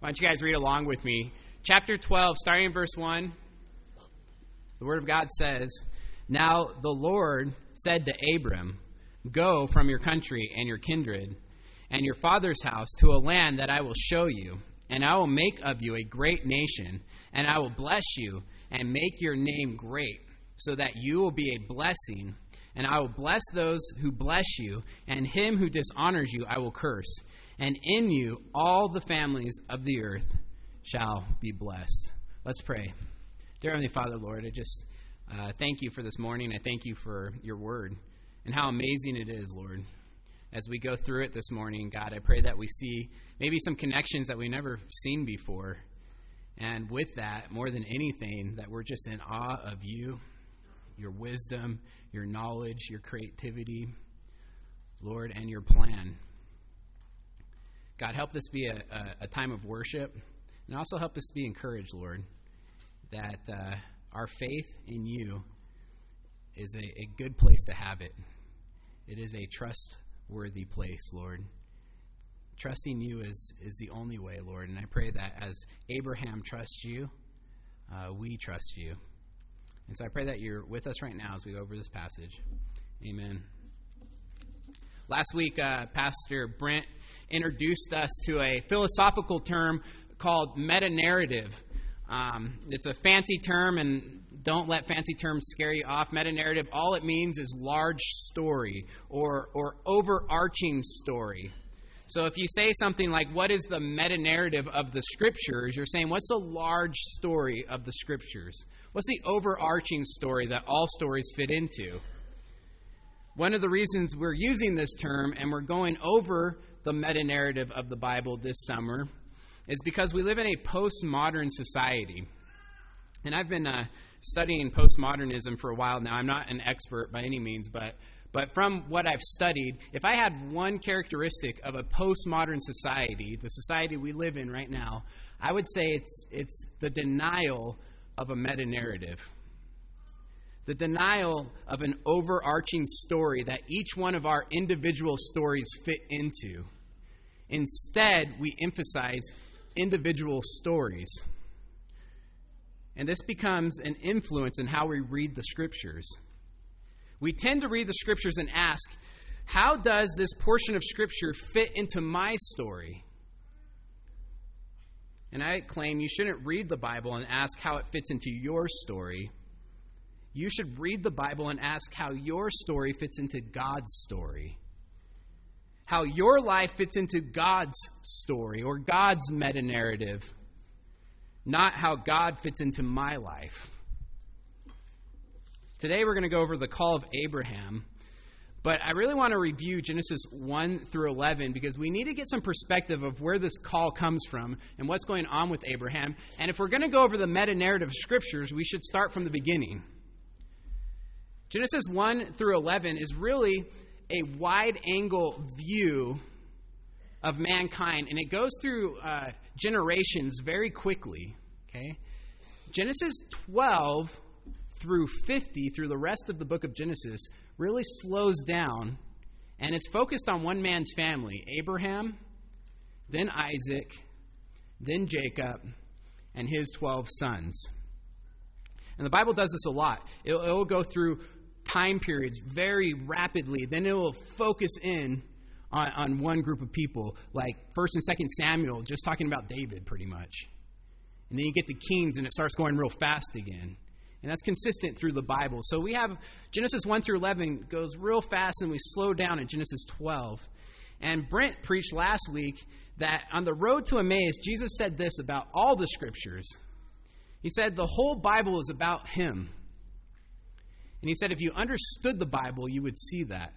Why don't you guys read along with me? Chapter 12, starting in verse 1. The Word of God says, Now the Lord said to Abram, Go from your country and your kindred and your father's house to a land that I will show you, and I will make of you a great nation, and I will bless you and make your name great, so that you will be a blessing. And I will bless those who bless you, and him who dishonors you I will curse. And in you all the families of the earth shall be blessed. Let's pray. Dear Heavenly Father, Lord, I just uh, thank you for this morning. I thank you for your word and how amazing it is, Lord. As we go through it this morning, God, I pray that we see maybe some connections that we've never seen before. And with that, more than anything, that we're just in awe of you, your wisdom, your knowledge, your creativity, Lord, and your plan. God, help this be a, a, a time of worship and also help us be encouraged, Lord, that uh, our faith in you is a, a good place to have it. It is a trustworthy place, Lord. Trusting you is, is the only way, Lord. And I pray that as Abraham trusts you, uh, we trust you. And so I pray that you're with us right now as we go over this passage. Amen. Last week, uh, Pastor Brent introduced us to a philosophical term called meta narrative. Um, it's a fancy term, and don't let fancy terms scare you off. Meta narrative, all it means is large story or, or overarching story. So if you say something like, What is the meta narrative of the scriptures? you're saying, What's the large story of the scriptures? What's the overarching story that all stories fit into? One of the reasons we're using this term and we're going over the meta narrative of the Bible this summer is because we live in a postmodern society. And I've been uh, studying postmodernism for a while now. I'm not an expert by any means, but but from what I've studied, if I had one characteristic of a postmodern society, the society we live in right now, I would say it's it's the denial of a meta narrative. The denial of an overarching story that each one of our individual stories fit into. Instead, we emphasize individual stories. And this becomes an influence in how we read the scriptures. We tend to read the scriptures and ask, how does this portion of scripture fit into my story? And I claim you shouldn't read the Bible and ask how it fits into your story. You should read the Bible and ask how your story fits into God's story how your life fits into God's story or God's meta narrative, not how God fits into my life. Today we're going to go over the call of Abraham, but I really want to review Genesis 1 through 11 because we need to get some perspective of where this call comes from and what's going on with Abraham. And if we're going to go over the meta narrative scriptures, we should start from the beginning. Genesis 1 through 11 is really a wide angle view of mankind, and it goes through uh, generations very quickly. Okay? Genesis 12 through 50, through the rest of the book of Genesis, really slows down, and it's focused on one man's family Abraham, then Isaac, then Jacob, and his 12 sons. And the Bible does this a lot. It will go through time periods very rapidly, then it will focus in on, on one group of people, like First and Second Samuel, just talking about David, pretty much. And then you get the Kings, and it starts going real fast again. And that's consistent through the Bible. So we have Genesis 1 through 11 goes real fast, and we slow down at Genesis 12. And Brent preached last week that on the road to Emmaus, Jesus said this about all the scriptures. He said the whole Bible is about him. And he said, if you understood the Bible, you would see that.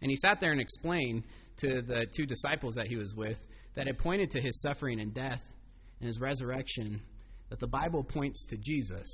And he sat there and explained to the two disciples that he was with that it pointed to his suffering and death and his resurrection, that the Bible points to Jesus.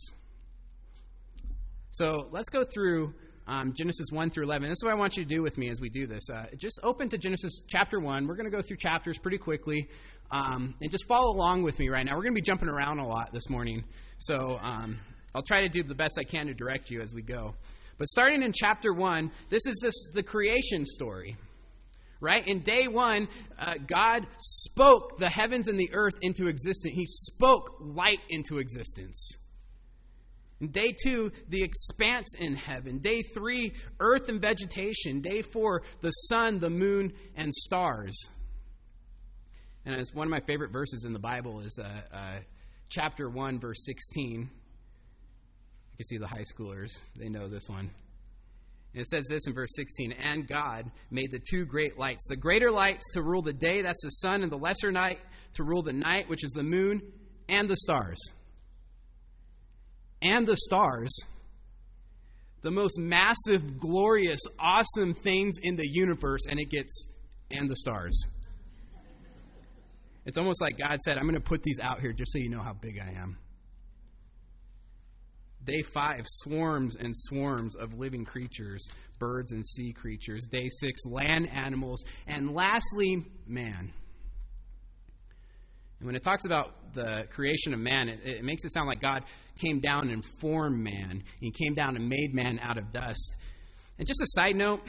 So let's go through um, Genesis 1 through 11. This is what I want you to do with me as we do this. Uh, just open to Genesis chapter 1. We're going to go through chapters pretty quickly. Um, and just follow along with me right now. We're going to be jumping around a lot this morning. So um, I'll try to do the best I can to direct you as we go. But starting in chapter 1, this is this, the creation story. right? In day one, uh, God spoke the heavens and the earth into existence. He spoke light into existence. In day two, the expanse in heaven. Day three, earth and vegetation. Day four, the sun, the moon, and stars. And as one of my favorite verses in the Bible is uh, uh, chapter 1, verse 16. You can see the high schoolers, they know this one. And it says this in verse 16 And God made the two great lights, the greater lights to rule the day, that's the sun, and the lesser night to rule the night, which is the moon, and the stars. And the stars. The most massive, glorious, awesome things in the universe, and it gets, and the stars. It's almost like God said, I'm going to put these out here just so you know how big I am. Day five, swarms and swarms of living creatures, birds and sea creatures. Day six, land animals. And lastly, man. And when it talks about the creation of man, it, it, makes it sound like God came down and formed man. He came down and made man out of dust. And just a side note,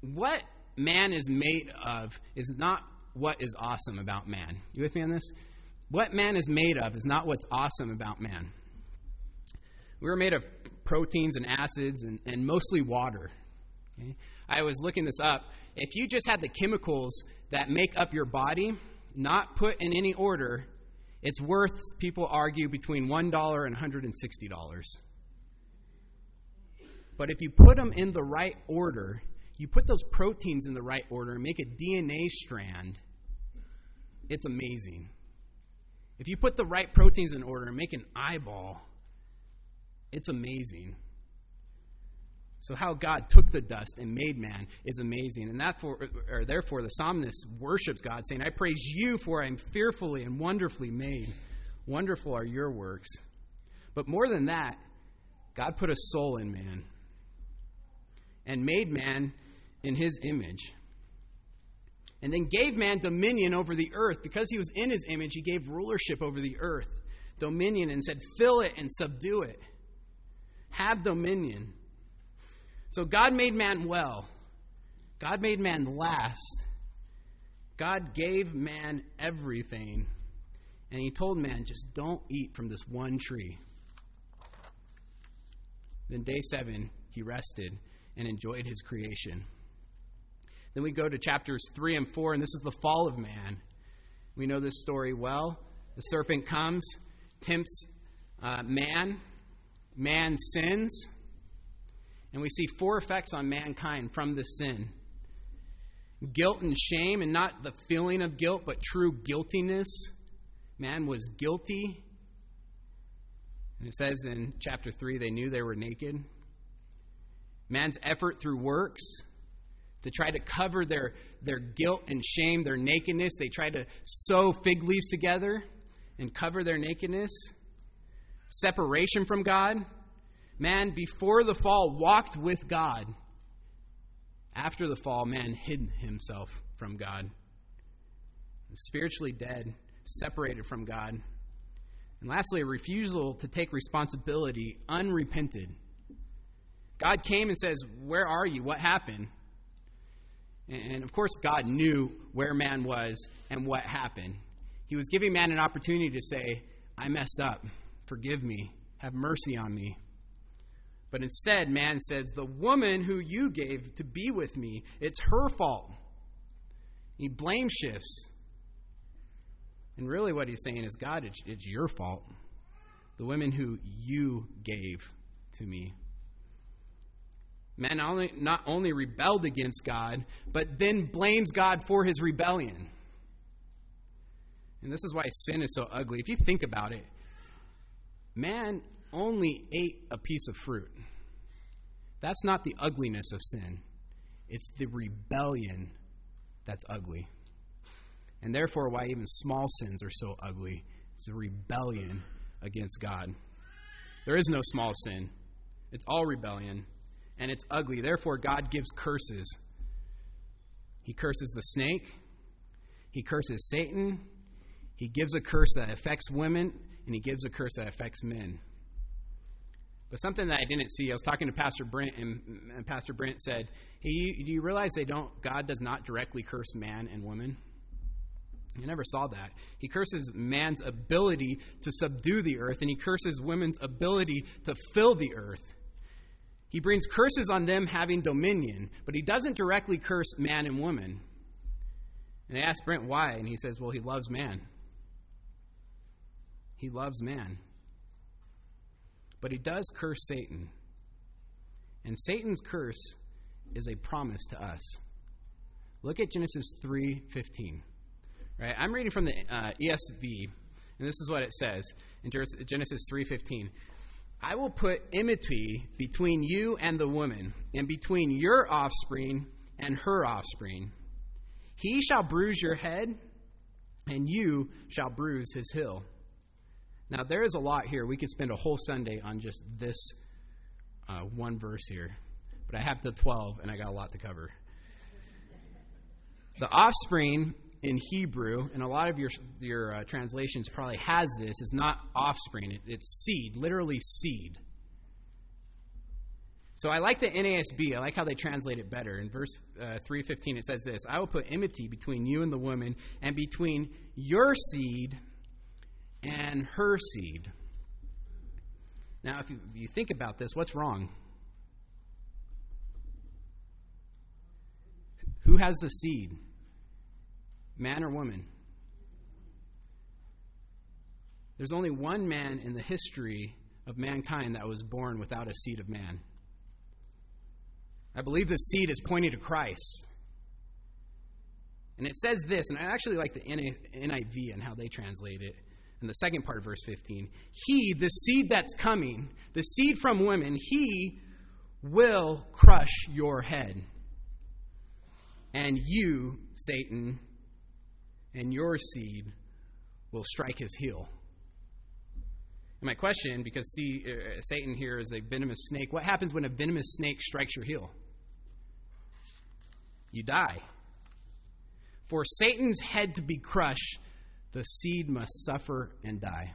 what man is made of is not what is awesome about man. You with me on this? What man is made of is not what's awesome about man. We were made of proteins and acids and, and mostly water. Okay? I was looking this up. If you just had the chemicals that make up your body, not put in any order, it's worth, people argue, between $1 and $160. But if you put them in the right order, you put those proteins in the right order and make a DNA strand, it's amazing. If you put the right proteins in order and make an eyeball, it's amazing. So how God took the dust and made man is amazing. And that for, or therefore the psalmist worships God, saying, I praise you for I am fearfully and wonderfully made. Wonderful are your works. But more than that, God put a soul in man and made man in his image. And then gave man dominion over the earth. Because he was in his image, he gave rulership over the earth, dominion, and said, Fill it and subdue it have dominion. So God made man well. God made man last. God gave man everything. And he told man, just don't eat from this one tree. Then, day seven, he rested and enjoyed his creation. Then we go to chapters 3 and 4, and this is the fall of man. We know this story well. The serpent comes, tempts uh, man, man sins, and we see four effects on mankind from this sin guilt and shame, and not the feeling of guilt, but true guiltiness. Man was guilty. And it says in chapter 3 they knew they were naked. Man's effort through works to try to cover their, their guilt and shame, their nakedness. They try to sew fig leaves together and cover their nakedness separation from God. Man, before the fall, walked with God. After the fall, man hid himself from God. Spiritually dead, separated from God. And lastly, a refusal to take responsibility, unrepented. God came and says, Where are you? What happened? And of course, God knew where man was and what happened. He was giving man an opportunity to say, I messed up. Forgive me. Have mercy on me. But instead, man says, The woman who you gave to be with me, it's her fault. He blame shifts. And really, what he's saying is, God, it's, it's your fault. The women who you gave to me. Man only, not only rebelled against God, but then blames God for his rebellion. And this is why sin is so ugly. If you think about it, man only ate a piece of fruit. That's not the ugliness of sin, it's the rebellion that's ugly. And therefore, why even small sins are so ugly. It's a rebellion against God. There is no small sin, it's all rebellion, and it's ugly. Therefore, God gives curses. He curses the snake, He curses Satan, He gives a curse that affects women and he gives a curse that affects men. But something that I didn't see, I was talking to Pastor Brent, and, Pastor Brent said, "Hey, do you realize they don't? God does not directly curse man and woman." I never saw that. He curses man's ability to subdue the earth, and he curses women's ability to fill the earth. He brings curses on them having dominion, but he doesn't directly curse man and woman. And I asked Brent why, and he says, Well, he loves man. He loves man. But he does curse Satan. And Satan's curse is a promise to us. Look at Genesis 3:15. Right? I'm reading from the uh, ESV, and this is what it says in Genesis 3:15. I will put enmity between you and the woman, and between your offspring and her offspring. He shall bruise your head, and you shall bruise his heel. Now, there is a lot here. We could spend a whole Sunday on just this uh, one verse here. But I have the 12, and I got a lot to cover. The offspring in Hebrew, and a lot of your, your uh, translations probably has this, is not offspring, it, it's seed, literally seed. So I like the NASB. I like how they translate it better. In verse uh, 315, it says this I will put enmity between you and the woman, and between your seed and her seed. Now, if you, if you think about this, what's wrong? Who has the seed? Man or woman? There's only one man in the history of mankind that was born without a seed of man. I believe the seed is pointing to Christ. And it says this, and I actually like the NIV and how they translate it. In the second part of verse 15, he, the seed that's coming, the seed from women, he will crush your head. And you, Satan, and your seed will strike his heel. And my question, because see, uh, Satan here is a venomous snake, what happens when a venomous snake strikes your heel? You die. For Satan's head to be crushed, the seed must suffer and die.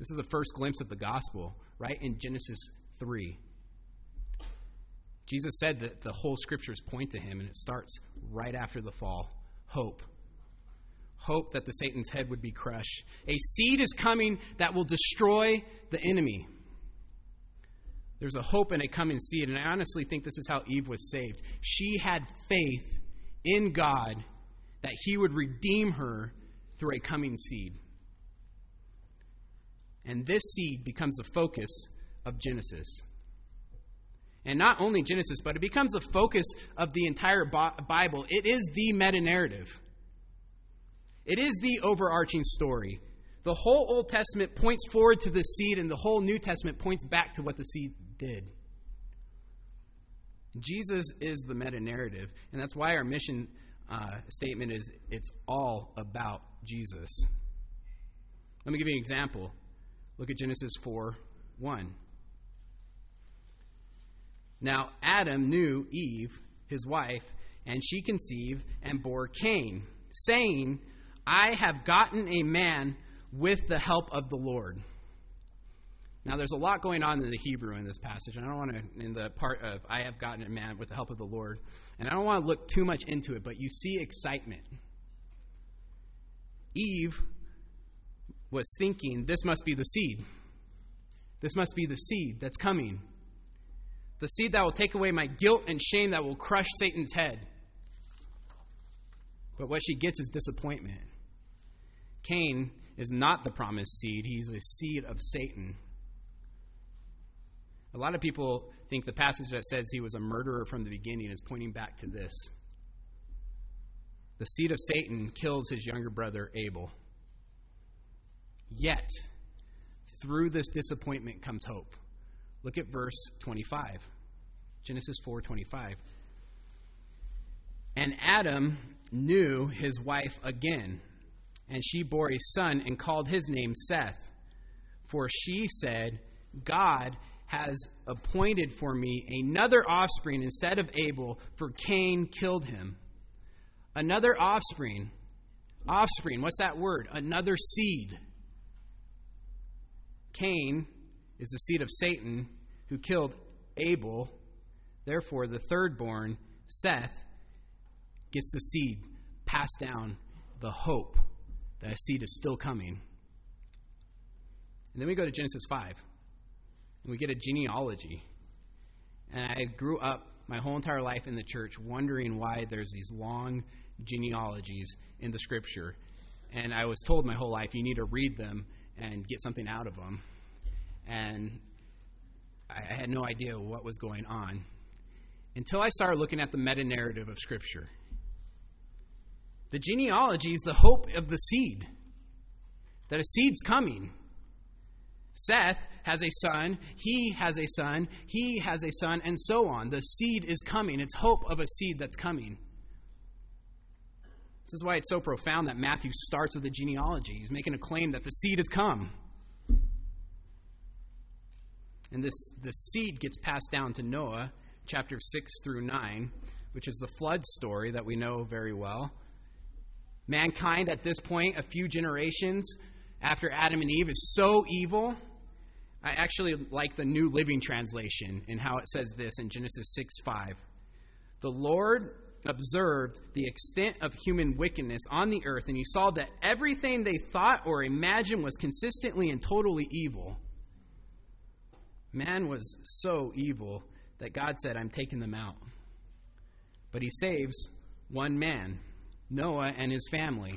This is the first glimpse of the gospel, right in Genesis 3. Jesus said that the whole scriptures point to him, and it starts right after the fall hope. Hope that the Satan's head would be crushed. A seed is coming that will destroy the enemy. There's a hope in a coming seed, and I honestly think this is how Eve was saved. She had faith in God that He would redeem her through a coming seed. And this seed becomes the focus of Genesis. And not only Genesis, but it becomes the focus of the entire Bible. It is the meta narrative, it is the overarching story. The whole Old Testament points forward to the seed, and the whole New Testament points back to what the seed did. Jesus is the meta narrative, and that's why our mission uh, statement is it's all about Jesus. Let me give you an example. Look at Genesis 4 1. Now, Adam knew Eve, his wife, and she conceived and bore Cain, saying, I have gotten a man with the help of the Lord. Now, there's a lot going on in the Hebrew in this passage, and I don't want to, in the part of, I have gotten a man with the help of the Lord, and I don't want to look too much into it, but you see excitement. Eve was thinking, this must be the seed. This must be the seed that's coming the seed that will take away my guilt and shame that will crush Satan's head. But what she gets is disappointment. Cain is not the promised seed, he's the seed of Satan. A lot of people think the passage that says he was a murderer from the beginning is pointing back to this. The seed of Satan kills his younger brother Abel. Yet, through this disappointment comes hope. Look at verse 25. Genesis 4:25. And Adam knew his wife again, and she bore a son and called his name Seth. For she said, God has appointed for me another offspring instead of Abel, for Cain killed him. Another offspring. Offspring, what's that word? Another seed. Cain is the seed of Satan, who killed Abel. Therefore, the third born, Seth, gets the seed passed down, the hope that a seed is still coming. And then we go to Genesis 5, and we get a genealogy. And I grew up my whole entire life in the church wondering why there's these long genealogies in the scripture. And I was told my whole life you need to read them and get something out of them. And I had no idea what was going on until I started looking at the meta narrative of Scripture. The genealogy is the hope of the seed, that a seed's coming. Seth has a son, he has a son, he has a son, and so on. The seed is coming. It's hope of a seed that's coming. This is why it's so profound that Matthew starts with a genealogy. He's making a claim that the seed has come. And this, this seed gets passed down to Noah, chapter 6 through 9, which is the flood story that we know very well. Mankind, at this point, a few generations after Adam and Eve, is so evil. I actually like the New Living Translation and how it says this in Genesis 6 5. The Lord observed the extent of human wickedness on the earth, and he saw that everything they thought or imagined was consistently and totally evil. Man was so evil that God said, I'm taking them out. But he saves one man, Noah and his family.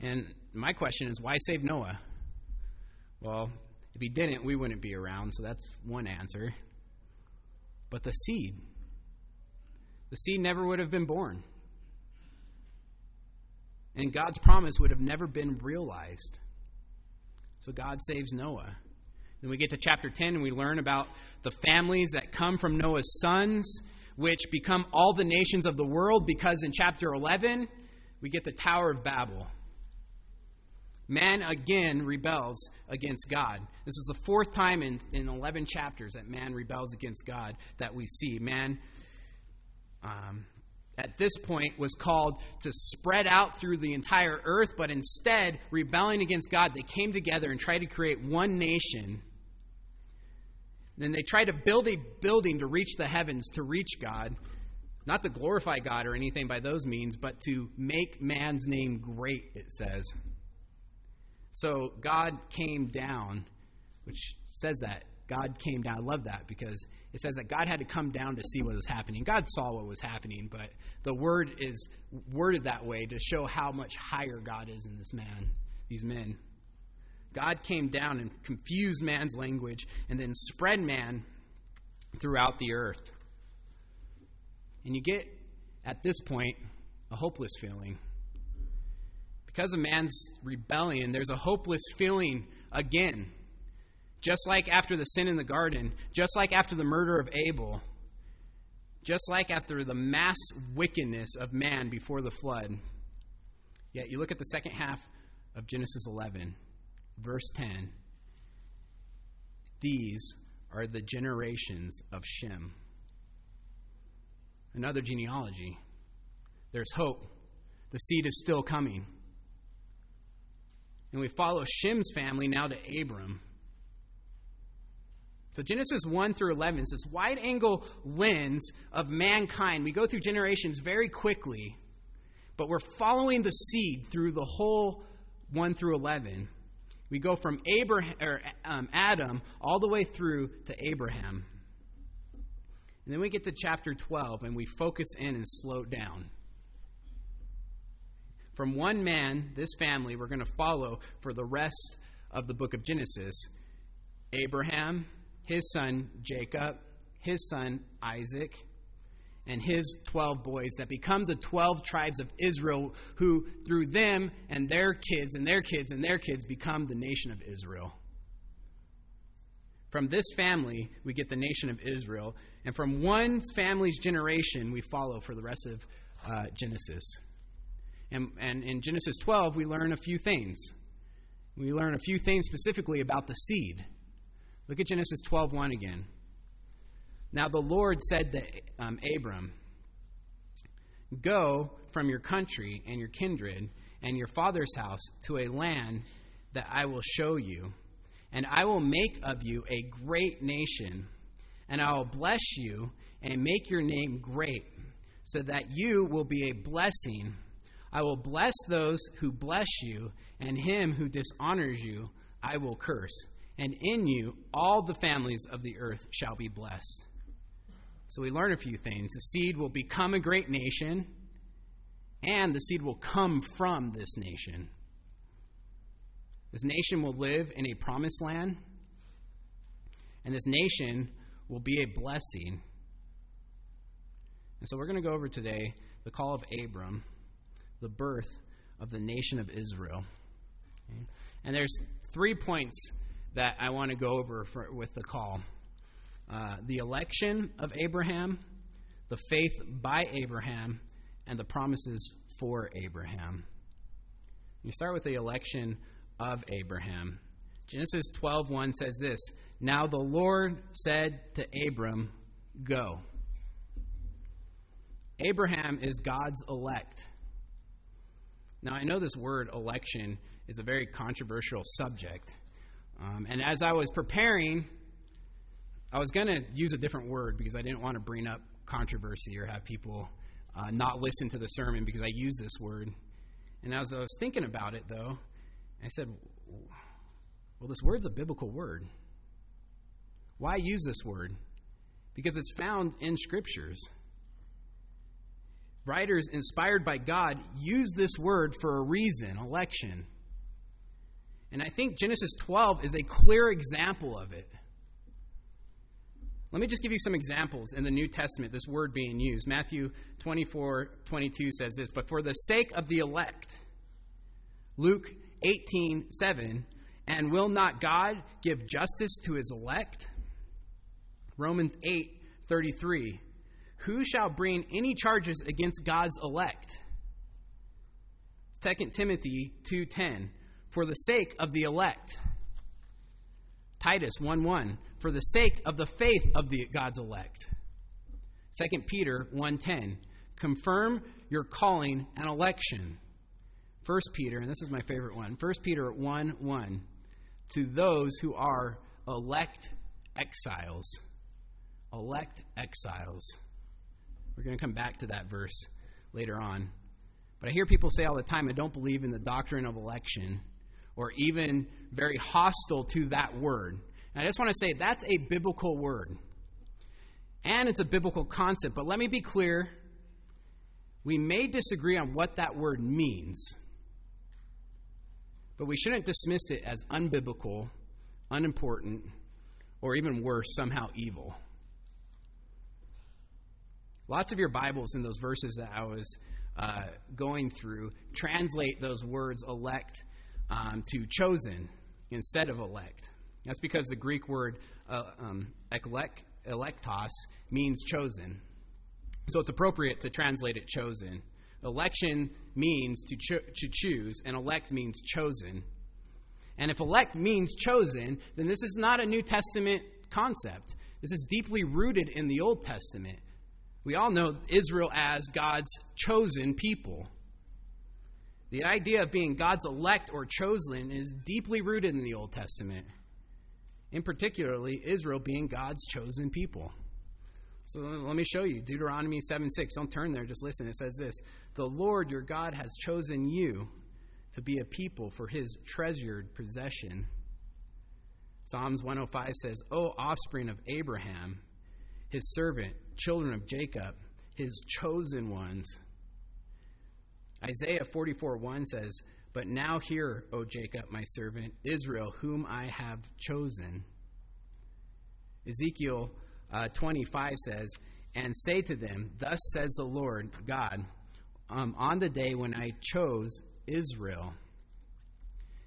And my question is, why save Noah? Well, if he didn't, we wouldn't be around, so that's one answer. But the seed, the seed never would have been born. And God's promise would have never been realized. So God saves Noah. Then we get to chapter 10 and we learn about the families that come from Noah's sons, which become all the nations of the world, because in chapter 11, we get the Tower of Babel. Man again rebels against God. This is the fourth time in, in 11 chapters that man rebels against God that we see. Man, um, at this point, was called to spread out through the entire earth, but instead, rebelling against God, they came together and tried to create one nation then they tried to build a building to reach the heavens, to reach God, not to glorify God or anything by those means, but to make man's name great, it says. So God came down, which says that. God came down. I love that because it says that God had to come down to see what was happening. God saw what was happening, but the word is worded that way to show how much higher God is in this man, these men. God came down and confused man's language and then spread man throughout the earth. And you get, at this point, a hopeless feeling. Because of man's rebellion, there's a hopeless feeling again. Just like after the sin in the garden, just like after the murder of Abel, just like after the mass wickedness of man before the flood. Yet you look at the second half of Genesis 11 verse 10 These are the generations of Shem. Another genealogy. There's hope. The seed is still coming. And we follow Shem's family now to Abram. So Genesis 1 through 11 is this wide angle lens of mankind. We go through generations very quickly, but we're following the seed through the whole 1 through 11. We go from Abraham, or, um, Adam all the way through to Abraham. And then we get to chapter 12 and we focus in and slow down. From one man, this family, we're going to follow for the rest of the book of Genesis Abraham, his son Jacob, his son Isaac, and his 12 boys that become the 12 tribes of Israel, who through them and their kids and their kids and their kids become the nation of Israel. From this family, we get the nation of Israel. And from one family's generation, we follow for the rest of uh, Genesis. And, and in Genesis 12, we learn a few things. We learn a few things specifically about the seed. Look at Genesis 12:1 again. Now the Lord said to um, Abram, Go from your country and your kindred and your father's house to a land that I will show you, and I will make of you a great nation, and I will bless you and make your name great, so that you will be a blessing. I will bless those who bless you, and him who dishonors you I will curse. And in you all the families of the earth shall be blessed. So we learn a few things. The seed will become a great nation, and the seed will come from this nation. This nation will live in a promised land, and this nation will be a blessing. And so we're going to go over today the call of Abram, the birth of the nation of Israel. Okay? And there's three points that I want to go over for, with the call uh, the election of Abraham, the faith by Abraham, and the promises for Abraham. You start with the election of Abraham. Genesis 12:1 says this, "Now the Lord said to Abram, go." Abraham is God's elect. Now, I know this word election is a very controversial subject. Um, and as I was preparing, I was going to use a different word because I didn't want to bring up controversy or have people uh, not listen to the sermon because I use this word. And as I was thinking about it, though, I said, well, this word's a biblical word. Why use this word? Because it's found in scriptures. Writers inspired by God use this word for a reason election. And I think Genesis 12 is a clear example of it. Let me just give you some examples in the New Testament, this word being used. Matthew 24 22 says this, But for the sake of the elect, Luke 18 7, and will not God give justice to his elect? Romans 8 33, who shall bring any charges against God's elect? 2 Timothy 2:10 for the sake of the elect. Titus 1 1, for the sake of the faith of the God's elect. 2 Peter 1:10, confirm your calling and election. 1 Peter, and this is my favorite one, 1 Peter 1 1, to those who are elect exiles. Elect exiles. We're going to come back to that verse later on. But I hear people say all the time, I don't believe in the doctrine of election, or even very hostile to that word. And I just want to say that's a biblical word. And it's a biblical concept. But let me be clear we may disagree on what that word means, but we shouldn't dismiss it as unbiblical, unimportant, or even worse, somehow evil. Lots of your Bibles in those verses that I was uh, going through translate those words elect um, to chosen instead of elect. That's because the Greek word uh, um, electos means chosen. So it's appropriate to translate it chosen. Election means to, cho- to choose, and elect means chosen. And if elect means chosen, then this is not a New Testament concept. This is deeply rooted in the Old Testament. We all know Israel as God's chosen people. The idea of being God's elect or chosen is deeply rooted in the Old Testament, in particularly Israel being God's chosen people. So let me show you Deuteronomy 7 6. Don't turn there, just listen. It says this The Lord your God has chosen you to be a people for his treasured possession. Psalms 105 says, O offspring of Abraham, his servant, children of Jacob, his chosen ones. Isaiah 44 1 says, But now hear, O Jacob, my servant, Israel, whom I have chosen. Ezekiel uh, 25 says, And say to them, Thus says the Lord God, um, on the day when I chose Israel.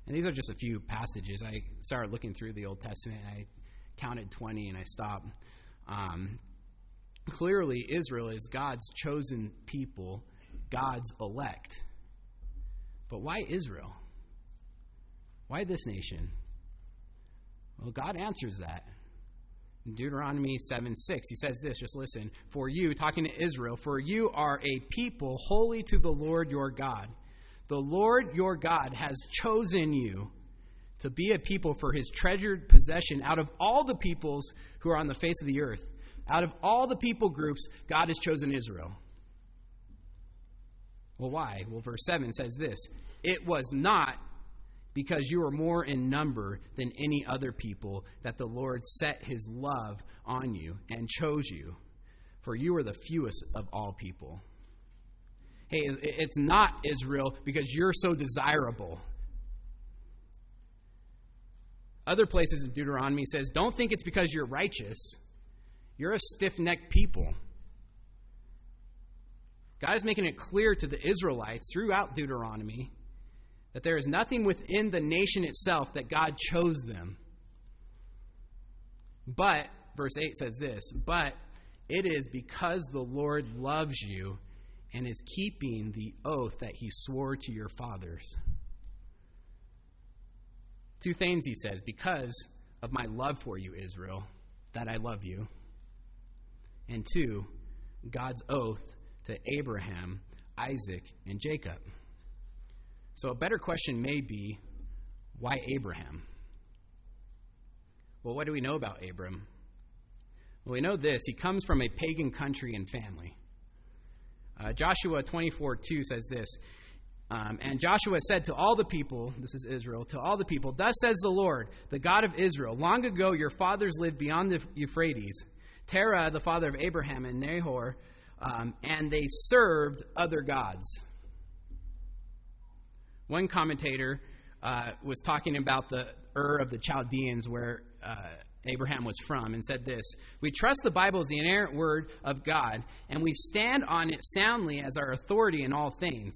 And these are just a few passages. I started looking through the Old Testament and I counted 20 and I stopped. Um, clearly, Israel is God's chosen people, God's elect. But why Israel? Why this nation? Well, God answers that. In Deuteronomy 7 6, he says this, just listen. For you, talking to Israel, for you are a people holy to the Lord your God. The Lord your God has chosen you to be a people for his treasured possession out of all the peoples who are on the face of the earth. Out of all the people groups, God has chosen Israel. Well, why? Well, verse 7 says this It was not because you were more in number than any other people that the Lord set his love on you and chose you, for you are the fewest of all people. Hey, it's not Israel because you're so desirable. Other places in Deuteronomy says, Don't think it's because you're righteous. You're a stiff necked people. God is making it clear to the Israelites throughout Deuteronomy that there is nothing within the nation itself that God chose them. But, verse 8 says this, but it is because the Lord loves you and is keeping the oath that he swore to your fathers. Two things he says because of my love for you, Israel, that I love you. And two, God's oath to Abraham, Isaac, and Jacob. So a better question may be why Abraham? Well, what do we know about Abram? Well, we know this. He comes from a pagan country and family. Uh, Joshua 24 2 says this um, And Joshua said to all the people, this is Israel, to all the people, Thus says the Lord, the God of Israel, long ago your fathers lived beyond the Euphrates, Terah, the father of Abraham, and Nahor, um, and they served other gods. One commentator uh, was talking about the Ur of the Chaldeans, where uh, Abraham was from, and said this We trust the Bible as the inerrant word of God, and we stand on it soundly as our authority in all things.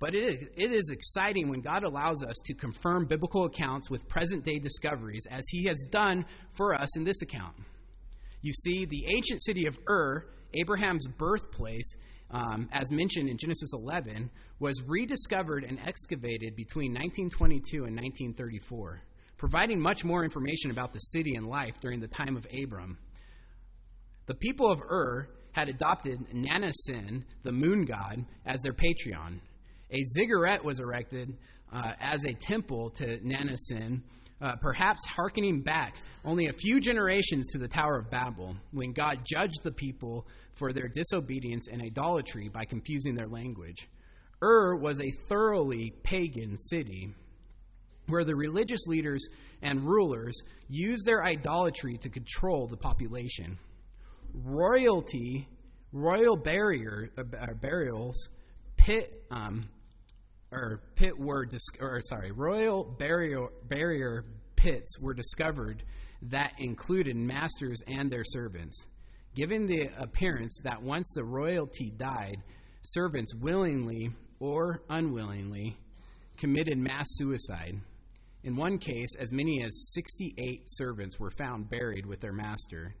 But it is, it is exciting when God allows us to confirm biblical accounts with present day discoveries, as He has done for us in this account. You see, the ancient city of Ur, Abraham's birthplace, um, as mentioned in Genesis 11, was rediscovered and excavated between 1922 and 1934, providing much more information about the city and life during the time of Abram. The people of Ur had adopted Nanna-Sin, the moon god, as their patron. A ziggurat was erected uh, as a temple to Nanna-Sin uh, perhaps hearkening back only a few generations to the Tower of Babel, when God judged the people for their disobedience and idolatry by confusing their language. Ur was a thoroughly pagan city where the religious leaders and rulers used their idolatry to control the population. Royalty, royal barrier, uh, burials, pit, um, or pit were, dis- or sorry, royal barrier, barrier pits were discovered that included masters and their servants, giving the appearance that once the royalty died, servants willingly or unwillingly committed mass suicide. In one case, as many as 68 servants were found buried with their master.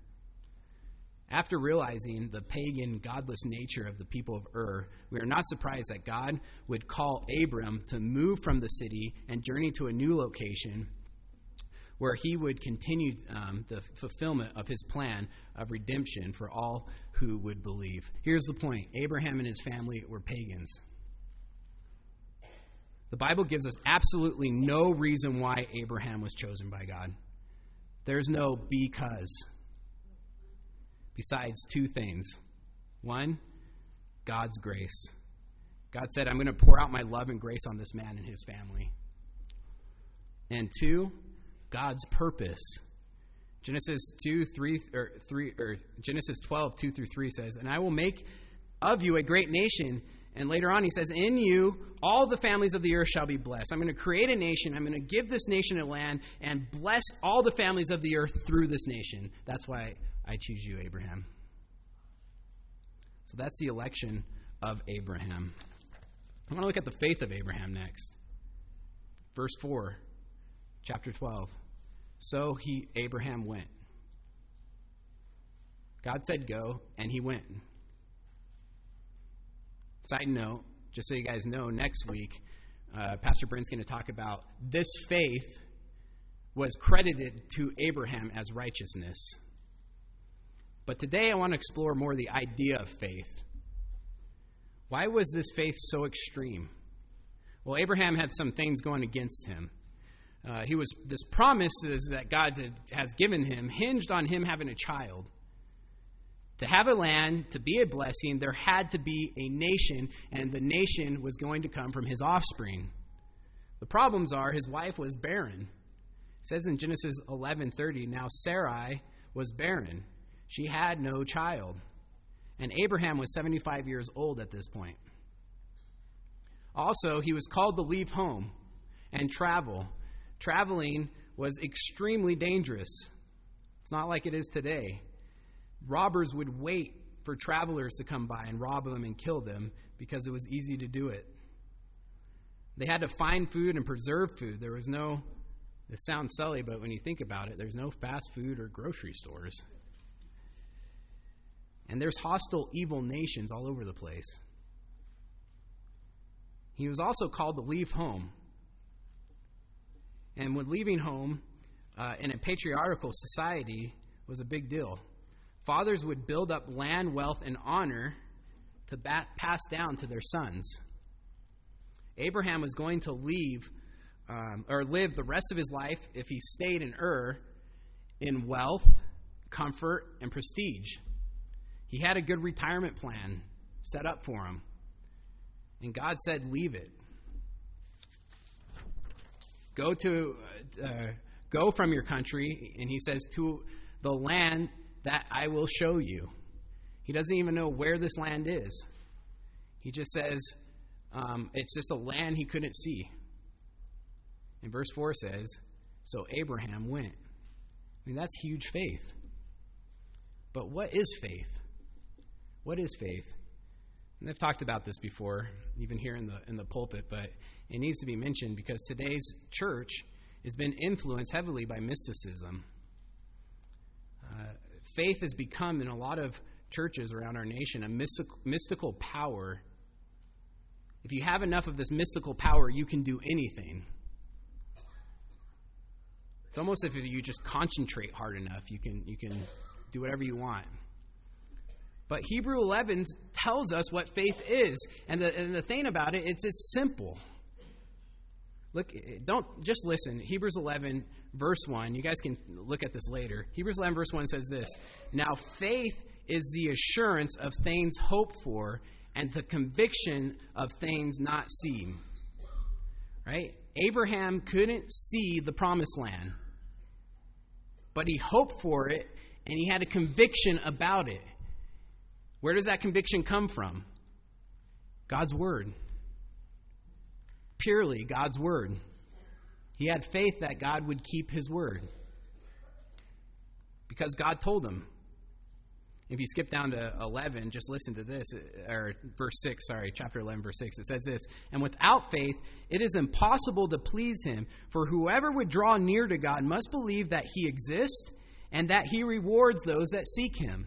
After realizing the pagan, godless nature of the people of Ur, we are not surprised that God would call Abram to move from the city and journey to a new location where he would continue um, the fulfillment of his plan of redemption for all who would believe. Here's the point Abraham and his family were pagans. The Bible gives us absolutely no reason why Abraham was chosen by God. There's no because besides two things. One, God's grace. God said, I'm going to pour out my love and grace on this man and his family. And two, God's purpose. Genesis 2, 3, or 3, or Genesis 12, 2 through 3 says, And I will make of you a great nation. And later on, he says, In you, all the families of the earth shall be blessed. I'm going to create a nation. I'm going to give this nation a land and bless all the families of the earth through this nation. That's why I choose you, Abraham. So that's the election of Abraham. I want to look at the faith of Abraham next. Verse 4, chapter 12. So he, Abraham, went. God said go, and he went. Side note, just so you guys know, next week, uh, Pastor Brent's going to talk about this faith was credited to Abraham as righteousness. But today I want to explore more the idea of faith. Why was this faith so extreme? Well, Abraham had some things going against him. uh, he was this promises that God has given him hinged on him having a child. To have a land, to be a blessing, there had to be a nation, and the nation was going to come from his offspring. The problems are his wife was barren. It says in Genesis 11:30, now Sarai was barren. She had no child. And Abraham was 75 years old at this point. Also, he was called to leave home and travel. Traveling was extremely dangerous. It's not like it is today. Robbers would wait for travelers to come by and rob them and kill them because it was easy to do it. They had to find food and preserve food. There was no, this sounds silly, but when you think about it, there's no fast food or grocery stores. And there's hostile, evil nations all over the place. He was also called to leave home. And when leaving home uh, in a patriarchal society was a big deal. Fathers would build up land, wealth, and honor to bat- pass down to their sons. Abraham was going to leave um, or live the rest of his life, if he stayed in Ur, in wealth, comfort, and prestige. He had a good retirement plan set up for him. And God said, Leave it. Go to uh, go from your country, and he says, to the land that I will show you. He doesn't even know where this land is. He just says, um, it's just a land he couldn't see. And verse 4 says, So Abraham went. I mean, that's huge faith. But what is faith? What is faith? And I've talked about this before, even here in the, in the pulpit, but it needs to be mentioned because today's church has been influenced heavily by mysticism. Uh, faith has become, in a lot of churches around our nation, a mystical, mystical power if you have enough of this mystical power, you can do anything. It's almost as if you just concentrate hard enough, you can, you can do whatever you want. But Hebrew 11 tells us what faith is. And the, and the thing about it, it's, it's simple. Look, don't just listen. Hebrews 11, verse 1. You guys can look at this later. Hebrews 11, verse 1 says this Now faith is the assurance of things hoped for and the conviction of things not seen. Right? Abraham couldn't see the promised land, but he hoped for it and he had a conviction about it. Where does that conviction come from? God's Word. Purely God's Word. He had faith that God would keep His Word because God told him. If you skip down to 11, just listen to this, or verse 6, sorry, chapter 11, verse 6. It says this And without faith, it is impossible to please him, for whoever would draw near to God must believe that he exists and that he rewards those that seek him.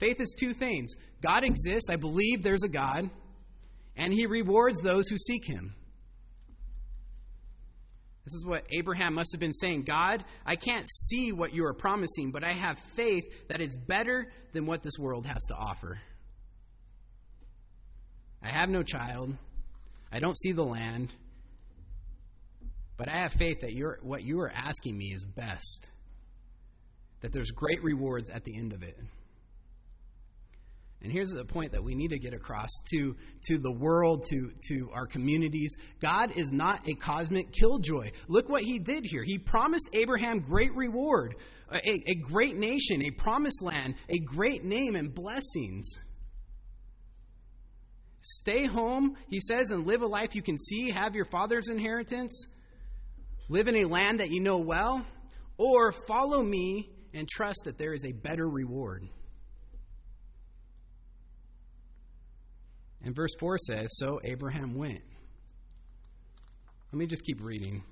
Faith is two things God exists, I believe there's a God, and he rewards those who seek him. This is what Abraham must have been saying God, I can't see what you are promising, but I have faith that it's better than what this world has to offer. I have no child. I don't see the land. But I have faith that you what you are asking me is best. That there's great rewards at the end of it. And here's the point that we need to get across to, to the world, to, to our communities. God is not a cosmic killjoy. Look what he did here. He promised Abraham great reward, a, a great nation, a promised land, a great name, and blessings. Stay home, he says, and live a life you can see, have your father's inheritance, live in a land that you know well, or follow me and trust that there is a better reward. And verse 4 says, So Abraham went. Let me just keep reading.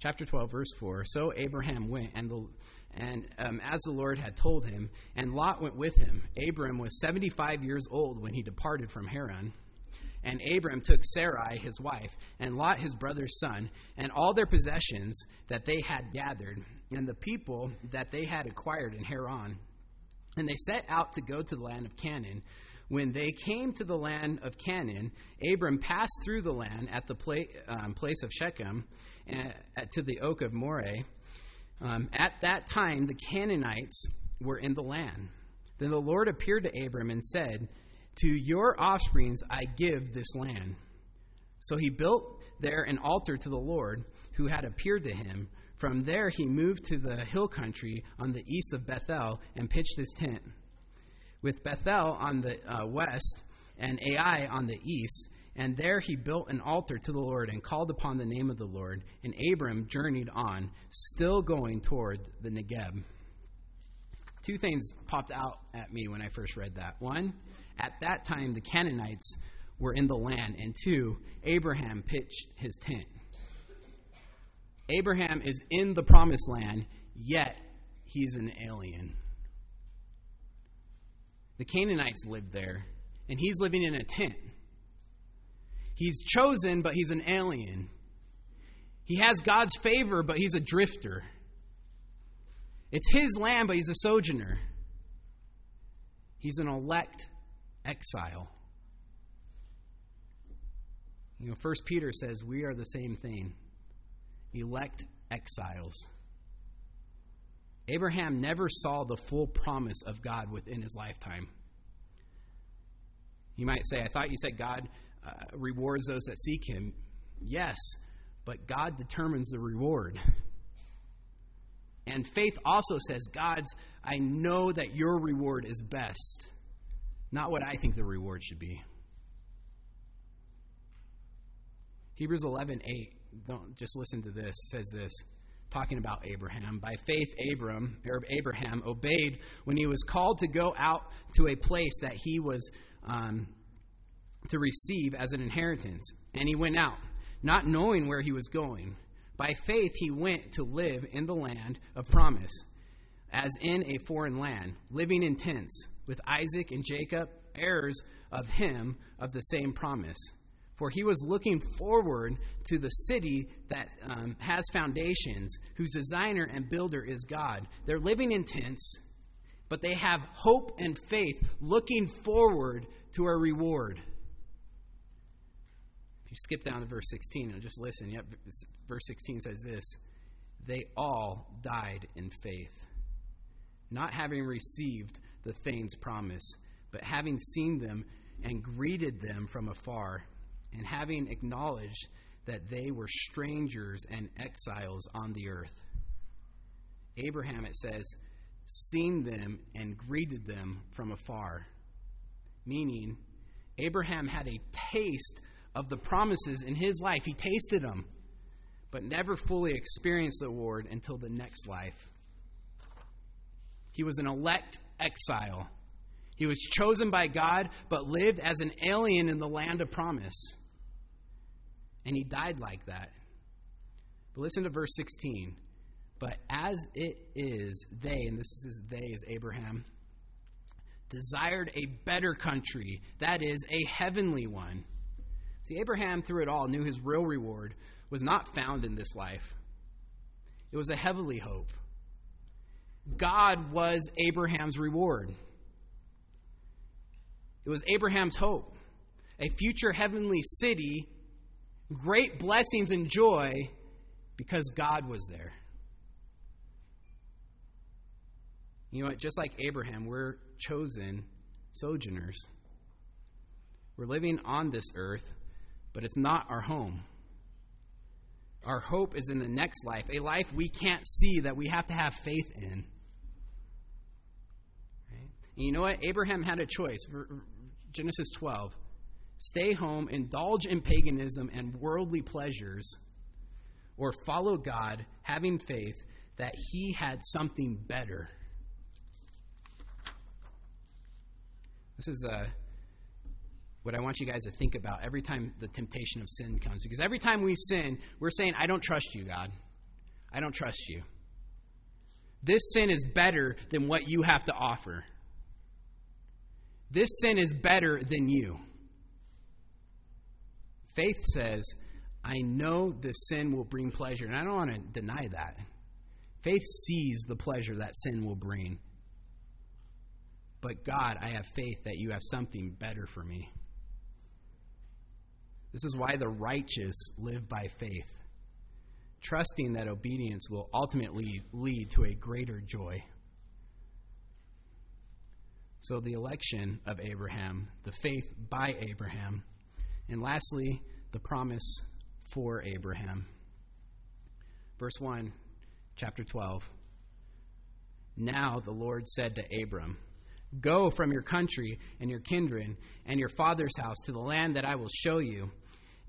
Chapter 12, verse 4. So Abraham went, and, the, and um, as the Lord had told him, and Lot went with him. Abram was 75 years old when he departed from Haran. And Abram took Sarai, his wife, and Lot, his brother's son, and all their possessions that they had gathered, and the people that they had acquired in Haran. And they set out to go to the land of Canaan When they came to the land of Canaan, Abram passed through the land at the pla- um, place of Shechem uh, to the oak of Moreh. Um, at that time, the Canaanites were in the land. Then the Lord appeared to Abram and said, To your offsprings I give this land. So he built there an altar to the Lord who had appeared to him. From there he moved to the hill country on the east of Bethel and pitched his tent with Bethel on the uh, west and Ai on the east. And there he built an altar to the Lord and called upon the name of the Lord. And Abram journeyed on, still going toward the Negeb. Two things popped out at me when I first read that. One, at that time the Canaanites were in the land. And two, Abraham pitched his tent. Abraham is in the promised land, yet he's an alien. The Canaanites lived there, and he's living in a tent. He's chosen, but he's an alien. He has God's favor, but he's a drifter. It's his land, but he's a sojourner. He's an elect exile. You know, First Peter says we are the same thing elect exiles. Abraham never saw the full promise of God within his lifetime. You might say, I thought you said God uh, rewards those that seek him. Yes, but God determines the reward. And faith also says, God's, I know that your reward is best, not what I think the reward should be. Hebrews 11 8, don't just listen to this, says this talking about Abraham. By faith, Abram, Abraham obeyed when he was called to go out to a place that he was um, to receive as an inheritance. And he went out, not knowing where he was going. By faith, he went to live in the land of promise, as in a foreign land, living in tents with Isaac and Jacob, heirs of him of the same promise. For he was looking forward to the city that um, has foundations, whose designer and builder is God. They're living in tents, but they have hope and faith looking forward to a reward. If you skip down to verse 16 and just listen, yep, verse 16 says this They all died in faith, not having received the things promised, but having seen them and greeted them from afar and having acknowledged that they were strangers and exiles on the earth. Abraham, it says, seen them and greeted them from afar. Meaning, Abraham had a taste of the promises in his life. He tasted them, but never fully experienced the Lord until the next life. He was an elect exile. He was chosen by God, but lived as an alien in the land of promise. And he died like that. But listen to verse 16. But as it is, they, and this is they is Abraham, desired a better country, that is, a heavenly one. See, Abraham, through it all, knew his real reward was not found in this life, it was a heavenly hope. God was Abraham's reward. It was Abraham's hope. A future heavenly city great blessings and joy because God was there. You know what? Just like Abraham, we're chosen sojourners. We're living on this earth, but it's not our home. Our hope is in the next life, a life we can't see that we have to have faith in. Right? You know what? Abraham had a choice. Genesis 12 stay home, indulge in paganism and worldly pleasures, or follow God, having faith that He had something better. This is uh, what I want you guys to think about every time the temptation of sin comes. Because every time we sin, we're saying, I don't trust you, God. I don't trust you. This sin is better than what you have to offer. This sin is better than you. Faith says, I know this sin will bring pleasure. And I don't want to deny that. Faith sees the pleasure that sin will bring. But God, I have faith that you have something better for me. This is why the righteous live by faith, trusting that obedience will ultimately lead to a greater joy. So, the election of Abraham, the faith by Abraham, and lastly, the promise for Abraham. Verse 1, chapter 12. Now the Lord said to Abram, Go from your country and your kindred and your father's house to the land that I will show you.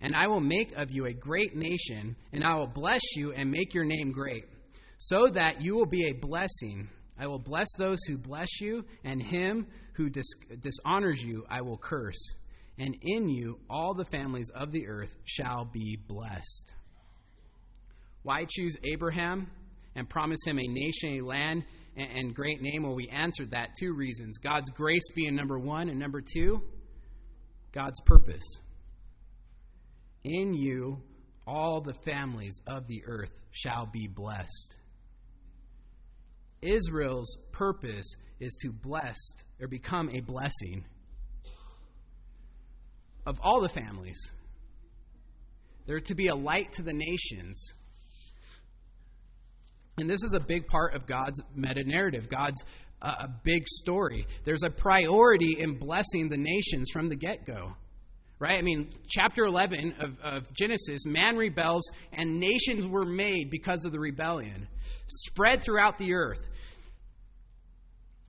And I will make of you a great nation, and I will bless you and make your name great, so that you will be a blessing. I will bless those who bless you, and him who dis- dishonors you I will curse. And in you all the families of the earth shall be blessed. Why choose Abraham and promise him a nation, a land, and great name? Well, we answered that two reasons God's grace being number one, and number two, God's purpose. In you, all the families of the earth shall be blessed. Israel's purpose is to bless or become a blessing of all the families. They're to be a light to the nations. And this is a big part of God's meta narrative, God's uh, a big story. There's a priority in blessing the nations from the get go. Right? I mean, chapter 11 of, of Genesis, man rebels and nations were made because of the rebellion, spread throughout the earth.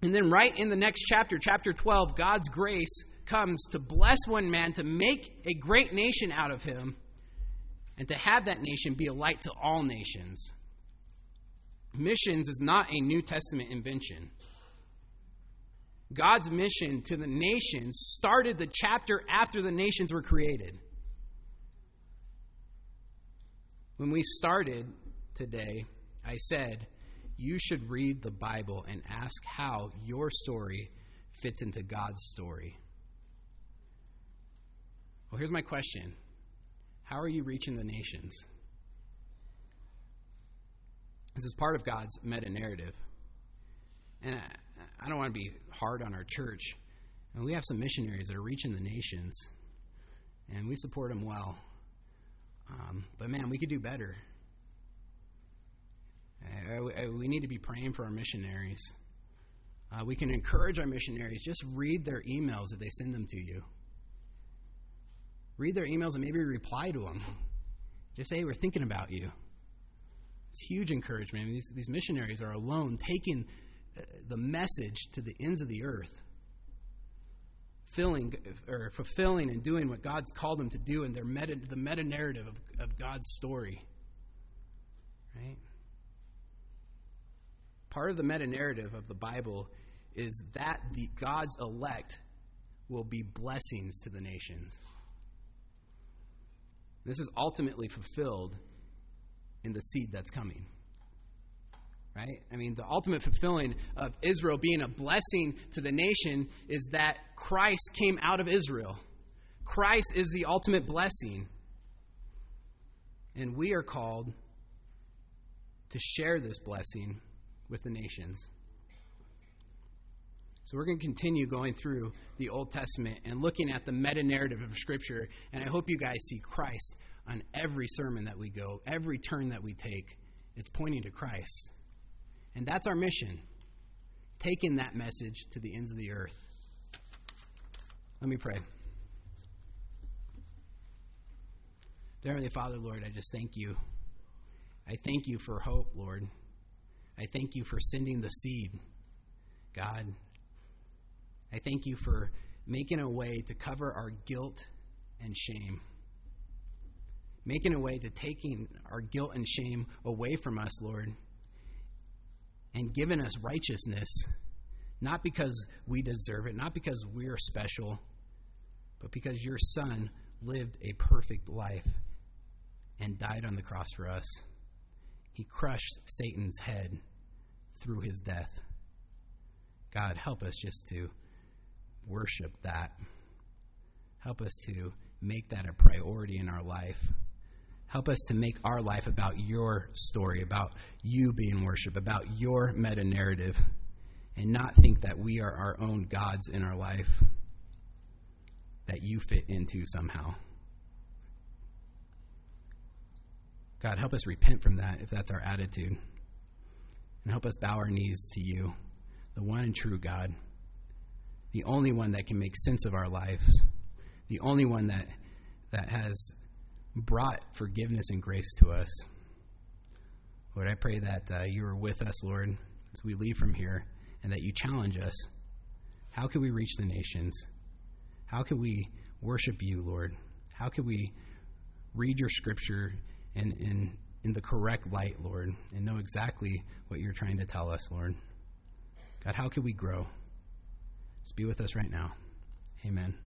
And then, right in the next chapter, chapter 12, God's grace comes to bless one man, to make a great nation out of him, and to have that nation be a light to all nations. Missions is not a New Testament invention. God's mission to the nations started the chapter after the nations were created. When we started today, I said, you should read the Bible and ask how your story fits into God's story. Well, here's my question How are you reaching the nations? This is part of God's meta narrative. And I, I don't want to be hard on our church. And we have some missionaries that are reaching the nations, and we support them well. Um, but man, we could do better. Uh, we need to be praying for our missionaries. Uh, we can encourage our missionaries. Just read their emails if they send them to you. Read their emails and maybe reply to them. Just say, We're thinking about you. It's huge encouragement. i these, these missionaries are alone, taking uh, the message to the ends of the earth, filling or fulfilling and doing what God's called them to do in their meta, the meta narrative of, of God's story. Right? Part of the meta narrative of the Bible is that the God's elect will be blessings to the nations. This is ultimately fulfilled in the seed that's coming. Right? I mean, the ultimate fulfilling of Israel being a blessing to the nation is that Christ came out of Israel. Christ is the ultimate blessing. And we are called to share this blessing with the nations. So we're going to continue going through the Old Testament and looking at the meta narrative of Scripture. And I hope you guys see Christ on every sermon that we go, every turn that we take. It's pointing to Christ. And that's our mission taking that message to the ends of the earth. Let me pray. Dear Heavenly Father, Lord, I just thank you. I thank you for hope, Lord. I thank you for sending the seed, God. I thank you for making a way to cover our guilt and shame. Making a way to taking our guilt and shame away from us, Lord, and giving us righteousness, not because we deserve it, not because we're special, but because your Son lived a perfect life and died on the cross for us. He crushed Satan's head through his death. God, help us just to worship that. Help us to make that a priority in our life. Help us to make our life about your story, about you being worshiped, about your meta narrative. and not think that we are our own gods in our life that you fit into somehow. God, help us repent from that if that's our attitude. And help us bow our knees to you, the one and true God, the only one that can make sense of our lives, the only one that, that has brought forgiveness and grace to us. Lord, I pray that uh, you are with us, Lord, as we leave from here, and that you challenge us. How can we reach the nations? How can we worship you, Lord? How can we read your scripture in, in, in the correct light, Lord, and know exactly what you're trying to tell us, Lord? God, how can we grow? Just be with us right now. Amen.